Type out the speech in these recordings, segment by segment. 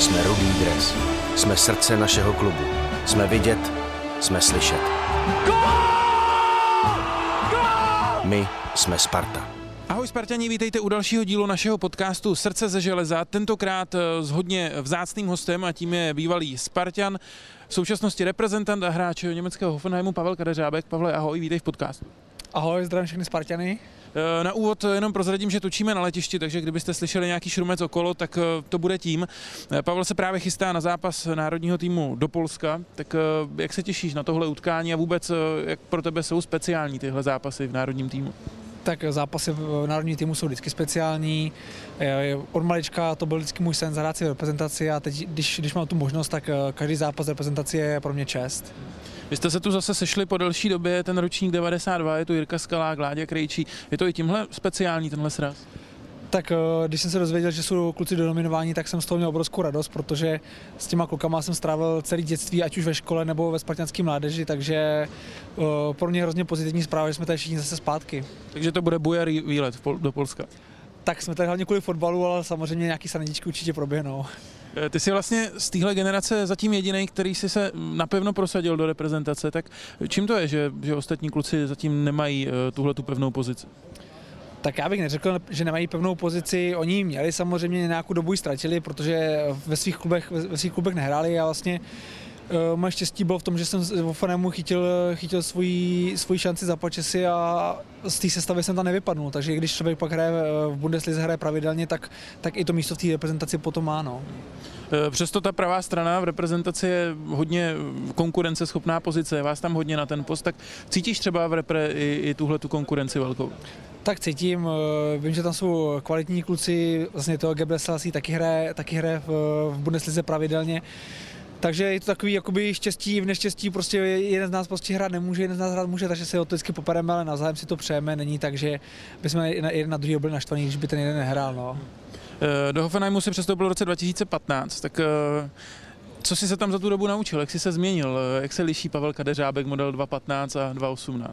Jsme rudý dres. Jsme srdce našeho klubu. Jsme vidět, jsme slyšet. My jsme Sparta. Ahoj Spartani, vítejte u dalšího dílu našeho podcastu Srdce ze železa, tentokrát eh, s hodně vzácným hostem a tím je bývalý Spartan, v současnosti reprezentant a hráč německého Hoffenheimu Pavel Kadeřábek. Pavle, ahoj, vítej v podcastu. Ahoj, zdravím všechny Spartany. Eh, na úvod jenom prozradím, že točíme na letišti, takže kdybyste slyšeli nějaký šrumec okolo, tak eh, to bude tím. Pavel se právě chystá na zápas národního týmu do Polska, tak jak se těšíš na tohle utkání a vůbec jak pro tebe jsou speciální tyhle zápasy v národním týmu? tak zápasy v národní týmu jsou vždycky speciální. Od malička to byl vždycky můj sen zahrát si v reprezentaci a teď, když, když mám tu možnost, tak eh, každý zápas reprezentaci je pro mě čest. Vy jste se tu zase sešli po delší době, ten ročník 92, je tu Jirka Skalá, Gládě Krejčí. Je to i tímhle speciální tenhle sraz? Tak eh, když jsem se dozvěděl, že jsou kluci donominování, tak jsem z toho měl obrovskou radost, protože s těma klukama jsem strávil celý dětství, ať už ve škole nebo ve spartanské mládeži, takže eh, pro mě hrozně pozitivní zpráva, že jsme tady všichni zase zpátky. Takže to bude bujarý výlet do Polska. Tak jsme tady hlavně kvůli fotbalu, ale samozřejmě nějaký sanitičky určitě proběhnou. Eh, ty jsi vlastně z téhle generace zatím jediný, který si se napevno prosadil do reprezentace, tak čím to je, že, že ostatní kluci zatím nemají tuhle tu pevnou pozici? Tak já bych neřekl, že nemají pevnou pozici. Oni měli samozřejmě nějakou dobu ji ztratili, protože ve svých klubech, ve svých klubech nehráli a vlastně Uh, moje štěstí bylo v tom, že jsem v Ofenemu chytil, chytil svoji, svoji šanci za počesy a z té sestavy jsem tam nevypadnul, takže když člověk pak hraje v Bundeslize hraje pravidelně, tak, tak i to místo v té reprezentaci potom má. No. Eh, přesto ta pravá strana v reprezentaci je hodně konkurenceschopná pozice, vás tam hodně na ten post, tak cítíš třeba v repre i, i tuhle tu konkurenci velkou? Tak cítím, eh, vím, že tam jsou kvalitní kluci, vlastně to Gebre taky hraje, taky hraje v, v Bundeslize pravidelně, takže je to takový jakoby štěstí v neštěstí, prostě jeden z nás prostě hrát nemůže, jeden z nás hrát může, takže se o to vždycky popereme, ale navzájem si to přejeme, není tak, že bychom jeden na druhý byli naštvaní, když by ten jeden nehrál. No. Eh, do Hoffenheimu si přestoupil v roce 2015, tak eh, co jsi se tam za tu dobu naučil, jak jsi se změnil, jak se liší Pavel Kadeřábek model 2.15 a 2.18?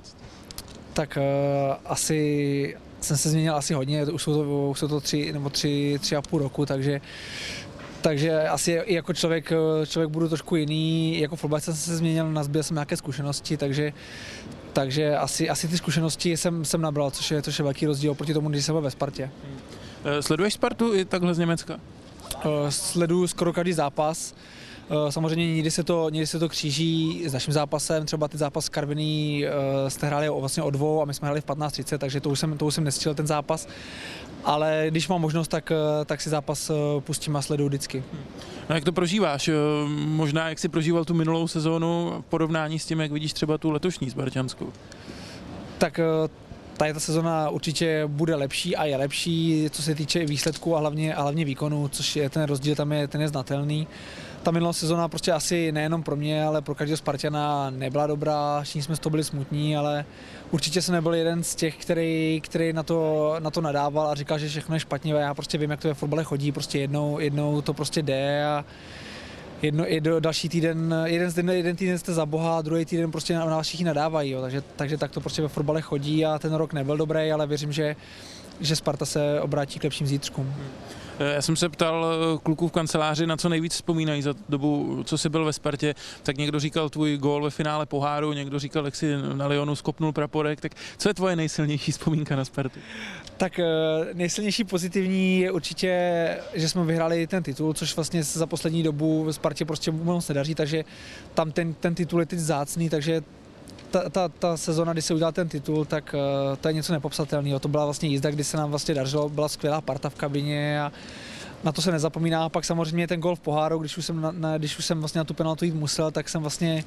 Tak uh, asi jsem se změnil asi hodně, už jsou to, už jsou to tři nebo tři, tři a půl roku, takže takže asi i jako člověk, člověk budu trošku jiný, jako fotbalista jsem se změnil, nazbil jsem nějaké zkušenosti, takže, takže asi, asi ty zkušenosti jsem, jsem nabral, což je, což je velký rozdíl proti tomu, když jsem byl ve Spartě. Eh, sleduješ Spartu i takhle z Německa? Eh, sleduju skoro každý zápas. Eh, samozřejmě někdy se, to, někdy se to kříží s naším zápasem, třeba ty zápas Karviný jste hráli vlastně o dvou a my jsme hráli v 15.30, takže to už jsem, to už jsem nestil ten zápas. Ale když mám možnost, tak, tak si zápas pustím a sleduju vždycky. No jak to prožíváš? Možná jak jsi prožíval tu minulou sezónu v porovnání s tím, jak vidíš třeba tu letošní Spartanskou? Tak tady ta sezona určitě bude lepší a je lepší, co se týče výsledků a hlavně, a hlavně výkonu, což je ten rozdíl, tam je, ten je znatelný. Ta minulá sezona prostě asi nejenom pro mě, ale pro každého Spartana nebyla dobrá, všichni jsme z toho byli smutní, ale určitě jsem nebyl jeden z těch, který, který na, to, na to nadával a říkal, že všechno je špatně já prostě vím, jak to ve fotbale chodí, prostě jednou, jednou to prostě jde a jedno, jedno, další týden, jeden, den, jeden týden jste za boha, druhý týden prostě na, na všichni nadávají, jo. Takže, takže tak to prostě ve fotbale chodí a ten rok nebyl dobrý, ale věřím, že, že Sparta se obrátí k lepším zítřkům. Eh, já jsem se ptal eh, kluků v kanceláři, na co nejvíc vzpomínají za dobu, co jsi byl ve Spartě, tak někdo říkal tvůj gól ve finále poháru, někdo říkal, jak jsi na Lyonu skopnul praporek, tak co je tvoje nejsilnější vzpomínka na Spartu? Tak eh, nejsilnější pozitivní je určitě, že jsme vyhráli ten titul, což vlastně za poslední dobu ve Spartě prostě moc nedaří, takže tam ten, ten titul je teď zácný, takže ta, ta, ta sezona, kdy se udělal ten titul, tak uh, to je něco nepopsatelného. To byla vlastně jízda, kdy se nám vlastně dařilo, byla skvělá parta v kabině a na to se nezapomíná. Pak samozřejmě ten gol v poháru, když už jsem, na, na, když už jsem vlastně na tu penaltu jít musel, tak jsem vlastně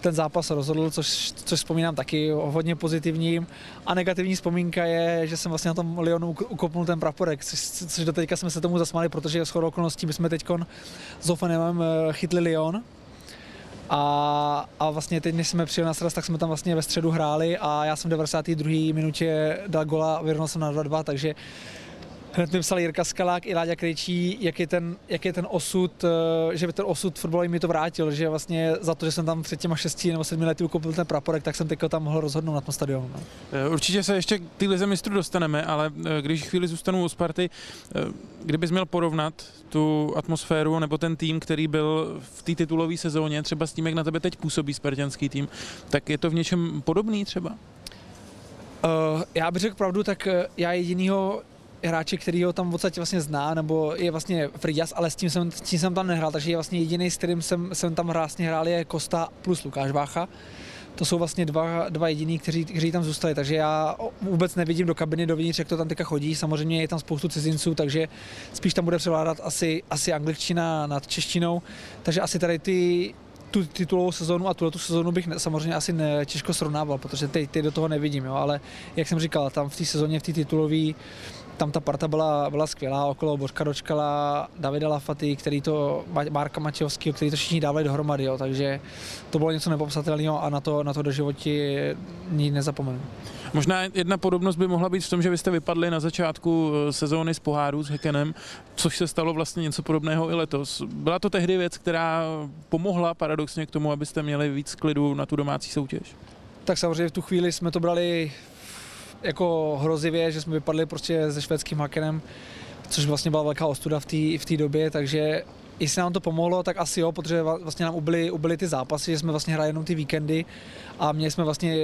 ten zápas rozhodl, což, což vzpomínám taky hodně pozitivním. A negativní vzpomínka je, že jsem vlastně na tom Lyonu ukopnul ten praporek, což, což do teďka jsme se tomu zasmáli, protože shodou okolností my jsme teď s Ofenem eh, chytli Lyon, a, a vlastně teď, než jsme přijeli na sraz, tak jsme tam vlastně ve středu hráli a já jsem v 92. minutě dal gola a vyrovnal jsem na 2-2, takže Hned mi psal Jirka Skalák i Láďa Krejčí, jak je ten, jak je ten osud, eh, že by ten osud fotbalový mi to vrátil, že vlastně za to, že jsem tam před těma šesti nebo sedmi lety ukoupil ten praporek, tak jsem teďka tam mohl rozhodnout na tom stadionu. No. Eh, určitě se ještě k té lize mistrů dostaneme, ale eh, když chvíli zůstanu u Sparty, kdybys měl porovnat tu atmosféru nebo ten tým, který byl v té titulové sezóně, třeba s tím, jak na tebe teď působí spartianský tým, tak je to v něčem podobný třeba? Uh, já bych řekl pravdu, tak já jedinýho hráče, který ho tam odsaď vlastně zná, nebo je vlastně Fridas, ale s tím jsem, s tím jsem tam nehrál, takže je vlastně jediný, s kterým jsem, jsem tam vlastně hrál, je Kosta plus Lukáš Vácha. To jsou vlastně dva, dva jediní, kteří, kteří tam zůstali, takže já vůbec nevidím do kabiny dovnitř, jak to tam teďka chodí. Samozřejmě je tam spoustu cizinců, takže spíš tam bude převládat asi, asi angličtina nad češtinou. Takže asi tady ty, tu titulovou sezónu a tuhle tu sezónu bych ne, samozřejmě asi ne, těžko srovnával, protože teď, teď do toho nevidím, jo, ale jak jsem říkal, tam v té sezóně, v té titulové tam ta parta byla, byla skvělá, okolo Božka dočkala Davida Lafaty, který to, Marka Mačevského, který to všichni dávali dohromady, jo, takže to bylo něco nepopsatelného a na to, na to do životí nikdy nezapomenu. Možná jedna podobnost by mohla být v tom, že vy jste vypadli na začátku eh, sezóny z poháru s Hekenem, což se stalo vlastně něco podobného i letos. Byla to tehdy věc, která pomohla paradoxně k tomu, abyste měli víc klidu na tu domácí soutěž? Tak samozřejmě v tu chvíli jsme to brali jako hrozivě, že jsme vypadli prostě se švédským hakenem, což vlastně byla velká ostuda v té v době, takže jestli nám to pomohlo, tak asi jo, protože vlastně nám ubyly, ubyly ty zápasy, že jsme vlastně hráli jenom ty víkendy a měli jsme vlastně,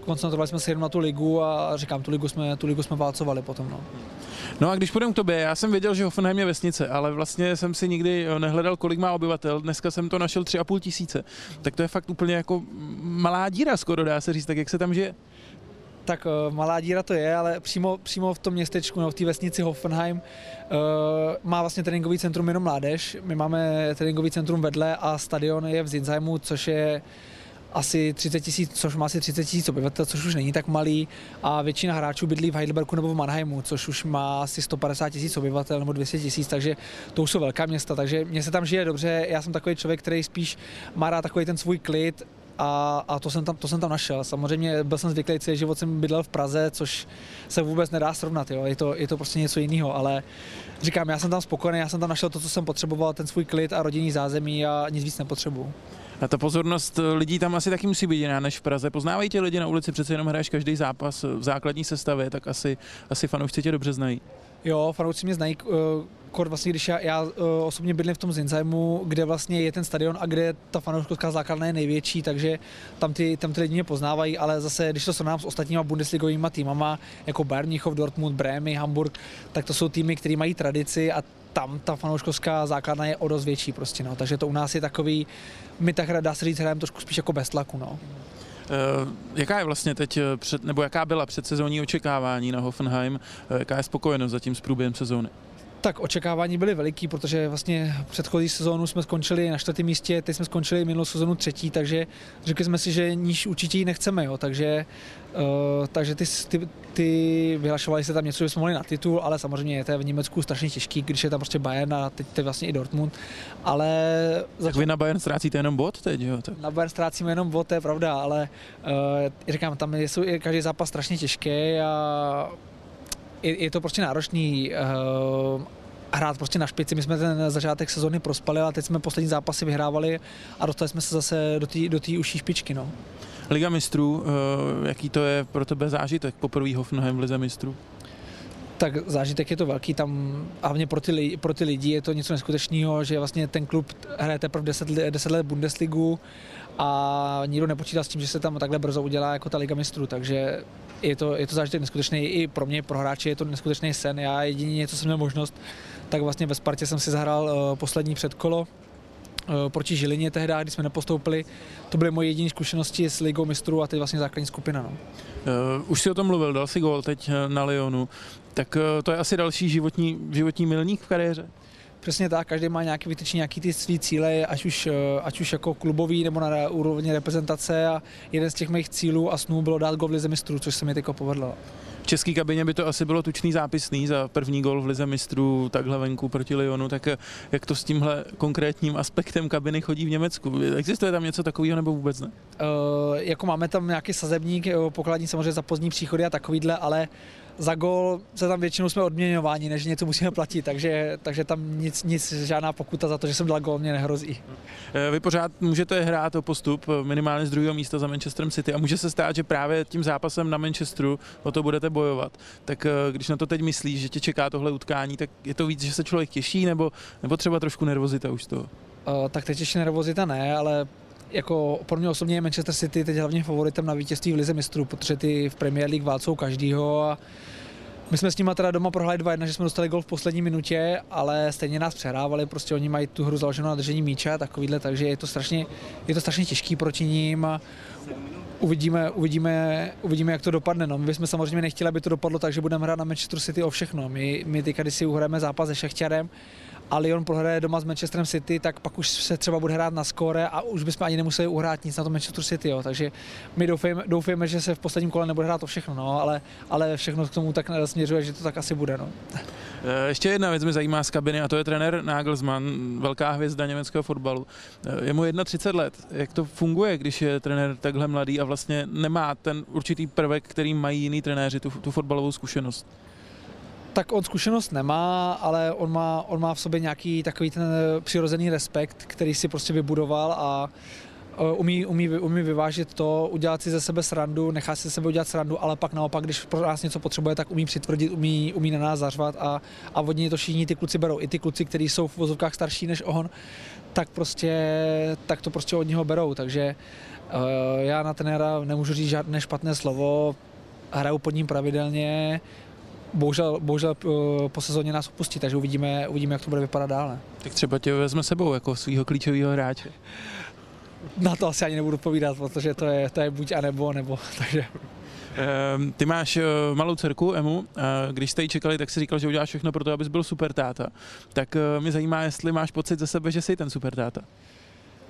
koncentrovali jsme se jenom na tu ligu a říkám, tu ligu jsme, tu ligu jsme válcovali potom. No. No a když půjdeme k tobě, já jsem věděl, že Hoffenheim je vesnice, ale vlastně jsem si nikdy nehledal, kolik má obyvatel. Dneska jsem to našel tři a půl tisíce. Tak to je fakt úplně jako malá díra skoro, dá se říct. Tak jak se tam žije? Tak uh, malá díra to je, ale přímo, přímo v tom městečku, no, v té vesnici Hoffenheim, uh, má vlastně tréninkový centrum jenom mládež. My máme tréninkový centrum vedle a stadion je v Zinzheimu, což je asi 30 tisíc, což má asi 30 tisíc obyvatel, což už není tak malý. A většina hráčů bydlí v Heidelbergu nebo v Mannheimu, což už má asi 150 tisíc obyvatel nebo 200 tisíc, takže to už jsou velká města, takže mě se tam žije dobře, já jsem takový člověk, který spíš má rád takový ten svůj klid, a, a to, jsem tam, to jsem tam našel. Samozřejmě byl jsem zvyklý, celý život jsem bydlel v Praze, což se vůbec nedá srovnat, jo. Je, to, je to prostě něco jiného, ale říkám, já jsem tam spokojený, já jsem tam našel to, co jsem potřeboval, ten svůj klid a rodinný zázemí a nic víc nepotřebuju. A ta pozornost lidí tam asi taky musí být jiná než v Praze. Poznávají tě lidi na ulici, přece jenom hraješ každý zápas v základní sestavě, tak asi, asi fanoušci tě dobře znají. Jo, fanoušci mě znají, uh, kor vlastně, když já, já uh, osobně bydlím v tom Zinzajmu, kde vlastně je ten stadion a kde ta fanouškovská základna je největší, takže tam ty, tam ty lidi mě poznávají, ale zase, když to srovnám s ostatníma bundesligovými týmama, jako Bayern Mnichov, Dortmund, Brémy, Hamburg, tak to jsou týmy, které mají tradici a tam ta fanouškovská základna je o dost větší prostě, no. Takže to u nás je takový, my tak dá se říct, hrajeme trošku spíš jako bez tlaku, no. Uh, jaká je vlastně teď, před, nebo jaká byla předsezónní očekávání na Hoffenheim? Uh, jaká je spokojenost zatím s průběhem sezóny? Tak očekávání byly veliký, protože vlastně předchozí sezónu jsme skončili na čtvrtém místě, teď jsme skončili minulou sezónu třetí, takže řekli jsme si, že níž určitě ji nechceme, jo, takže, uh, takže ty, ty, ty vyhlašovali se tam něco, že jsme mohli na titul, ale samozřejmě je to v Německu strašně těžký, když je tam prostě Bayern a teď, teď vlastně i Dortmund, ale... Tak vy na Bayern ztrácíte jenom bod teď, jo? Tak. Na Bayern ztrácíme jenom bod, to je pravda, ale uh, říkám, tam je, je každý zápas strašně těžký a je, je to prostě náročný uh, hrát prostě na špici. My jsme ten začátek sezóny prospali, ale teď jsme poslední zápasy vyhrávali a dostali jsme se zase do té do užší špičky. No. Liga mistrů, uh, jaký to je pro tebe zážitek poprvé Hoffenheim v Lize mistrů? tak zážitek je to velký, tam hlavně pro ty, pro ty lidi je to něco neskutečného, že vlastně ten klub hraje teprve 10, 10 let Bundesligu a nikdo nepočítá s tím, že se tam takhle brzo udělá jako ta Liga mistrů, takže je to, je to zážitek neskutečný, i pro mě, pro hráče je to neskutečný sen. Já jedině, co jsem měl možnost, tak vlastně ve Spartě jsem si zahrál uh, poslední předkolo, uh, proti Žilině tehdy, když jsme nepostoupili. To byly moje jediné zkušenosti s Ligou mistrů a teď vlastně základní skupina. No. Uh, už si o tom mluvil, dal si gol teď na Lyonu, tak uh, to je asi další životní, životní milník v kariéře? Přesně tak, každý má nějaký vytyčení nějaký ty svý cíle, ať už, ať už jako klubový nebo na úrovni reprezentace a jeden z těch mých cílů a snů bylo dát gol v Lize mistrů, což se mi teď povedlo. V české kabině by to asi bylo tučný zápisný za první gol v Lize mistrů takhle venku proti Lyonu, tak jak to s tímhle konkrétním aspektem kabiny chodí v Německu? Existuje tam něco takového nebo vůbec ne? Uh, jako máme tam nějaký sazebník, pokladní samozřejmě za pozdní příchody a takovýhle, ale za gol se tam většinou jsme odměňováni, než něco musíme platit, takže, takže tam nic, nic, žádná pokuta za to, že jsem dal gol, mě nehrozí. Eh, vy pořád můžete hrát o postup eh, minimálně z druhého místa za Manchesterem City a může se stát, že právě tím zápasem na Manchesteru o to budete bojovat. Tak eh, když na to teď myslíš, že tě čeká tohle utkání, tak je to víc, že se člověk těší nebo, nebo třeba trošku nervozita už z toho? Tak teď ještě nervozita ne, ale jako pro mě osobně je Manchester City teď hlavně favoritem na vítězství v Lize mistrů, protože ty v Premier League válcou každýho a my jsme s nimi teda doma prohráli 2-1, že jsme dostali gol v poslední minutě, ale stejně nás přehrávali, prostě oni mají tu hru založenou na držení míče a takovýhle, takže je to strašně, je to strašně těžký proti ním. Uvidíme, uvidíme, uvidíme, jak to dopadne. No, my bychom samozřejmě nechtěli, aby to dopadlo tak, že budeme hrát na Manchester City o všechno. My, my teďka, když si uhrajeme zápas se Šachtěrem, a Lyon prohraje doma s Manchesterem City, tak pak už se třeba bude hrát na skóre a už bychom ani nemuseli uhrát nic na to Manchester City. Jo. Takže my doufejme, doufejme, že se v posledním kole nebude hrát to všechno, no, ale, ale všechno k tomu tak směřuje, že to tak asi bude. No. Eh, ještě jedna věc mě zajímá z kabiny a to je trenér Nagelsmann, velká hvězda německého fotbalu. Eh, je mu 31 let. Jak to funguje, když je trenér takhle mladý a vlastně nemá ten určitý prvek, který mají jiní trenéři, tu, tu fotbalovou zkušenost? Tak on zkušenost nemá, ale on má, on má v sobě nějaký takový ten přirozený respekt, který si prostě vybudoval a e, umí, umí, umí vyvážit to, udělat si ze sebe srandu, nechá si ze sebe udělat srandu, ale pak naopak, když pro nás něco potřebuje, tak umí přitvrdit, umí, umí na nás zařvat a, a od něj to všichni ty kluci berou. I ty kluci, kteří jsou v vozovkách starší než on, tak prostě tak to prostě od něho berou. Takže uh, já na trenéra nemůžu říct žádné špatné slovo, hraju pod ním pravidelně, bohužel, bohužel eh, po sezóně nás opustí, takže uvidíme, uvidíme, jak to bude vypadat dále. Tak třeba tě vezme sebou jako svého klíčového hráče. Na to asi ani nebudu povídat, protože to je, to je buď a nebo, nebo, takže... Ehm, ty máš eh, malou dcerku, Emu, když jste ji čekali, tak si říkal, že uděláš všechno pro to, abys byl super táta. Tak eh, mě zajímá, jestli máš pocit ze sebe, že jsi ten super táta.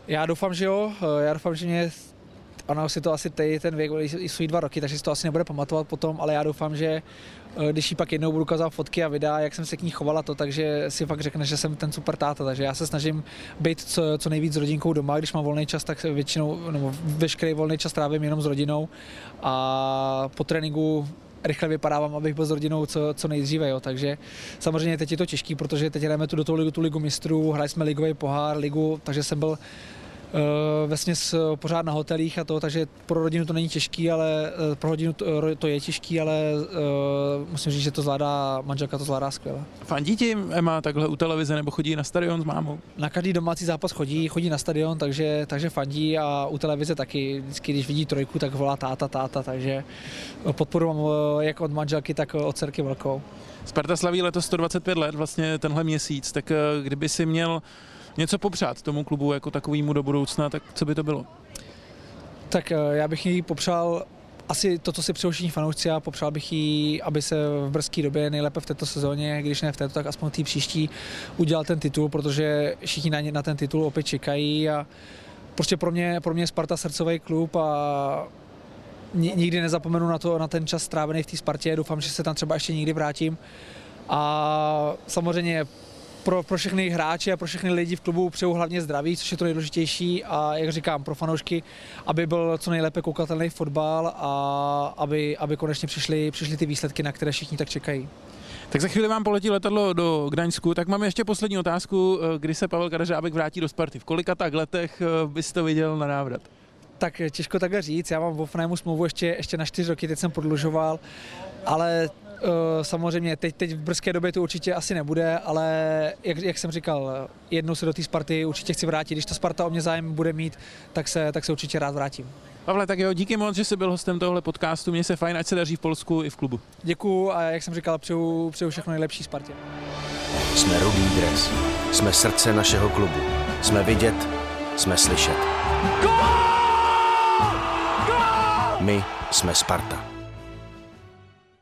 Já doufám, že jo. Já doufám, že mě ona si to asi teď ten věk, jsou dva roky, takže si to asi nebude pamatovat potom, ale já doufám, že když jí pak jednou budu ukazovat fotky a videa, jak jsem se k ní chovala, to, takže si fakt řekne, že jsem ten super táta. Takže já se snažím být co, co nejvíc s rodinkou doma, když mám volný čas, tak většinou, nebo veškerý volný čas trávím jenom s rodinou a po tréninku rychle vypadávám, abych byl s rodinou co, co nejdříve. Jo. Takže samozřejmě teď je to těžký, protože teď jdeme tu do toho ligu, tu ligu mistrů, hráli jsme ligový pohár, ligu, takže jsem byl Eh, vesměs eh, pořád na hotelích a to, takže pro rodinu to není těžký, ale eh, pro rodinu to, to je těžký, ale uh, musím říct, že to zvládá, manželka to zvládá skvěle. Fandí ti Emma takhle u televize nebo chodí na stadion s mámou? Na každý domácí zápas chodí, chodí na stadion, takže, takže fandí a u televize taky. Vždycky, když vidí trojku, tak volá táta, táta, takže podporu mám jak od manželky, tak od dcerky velkou. Sparta slaví letos 125 let, vlastně tenhle měsíc, tak kdyby si měl něco popřát tomu klubu jako takovýmu do budoucna, tak co by to bylo? Tak eh, já bych jí popřál asi to, co si všichni fanoušci a popřál bych jí, aby se v brzké době, nejlépe v této sezóně, když ne v této, tak aspoň té příští, udělal ten titul, protože všichni na, ně, na ten titul opět čekají a prostě pro mě, pro mě Sparta srdcový klub a nikdy nezapomenu na to, na ten čas strávený v té Spartě, doufám, že se tam třeba ještě někdy vrátím a samozřejmě pro, pro všechny hráče a pro všechny lidi v klubu přeju hlavně zdraví, což je to nejdůležitější a jak říkám, pro fanoušky, aby byl co nejlépe koukatelný fotbal a aby, aby konečně přišly, přišly ty výsledky, na které všichni tak čekají. Tak za chvíli vám poletí letadlo do Gdaňsku, tak mám ještě poslední otázku, kdy se Pavel Kadeřábek vrátí do Sparty. V kolika tak letech eh, byste to viděl na návrat? Tak těžko takhle říct, já mám v Offnajmu smlouvu ještě, ještě na čtyři roky, teď jsem prodlužoval, ale Eh, samozřejmě teď, teď v brzké době to určitě asi nebude, ale jak, jak jsem říkal, jednou se do té Sparty určitě chci vrátit. Když ta Sparta o mě zájem bude mít, tak se, tak se určitě rád vrátím. Pavle, tak jo, díky moc, že jsi byl hostem tohle podcastu. Mně se fajn, ať se daří v Polsku i v klubu. Děkuju a jak jsem říkal, přeju, přeju všechno nejlepší Spartě. Jsme Rudý dres. Jsme srdce našeho klubu. Jsme vidět, jsme slyšet. My jsme Sparta.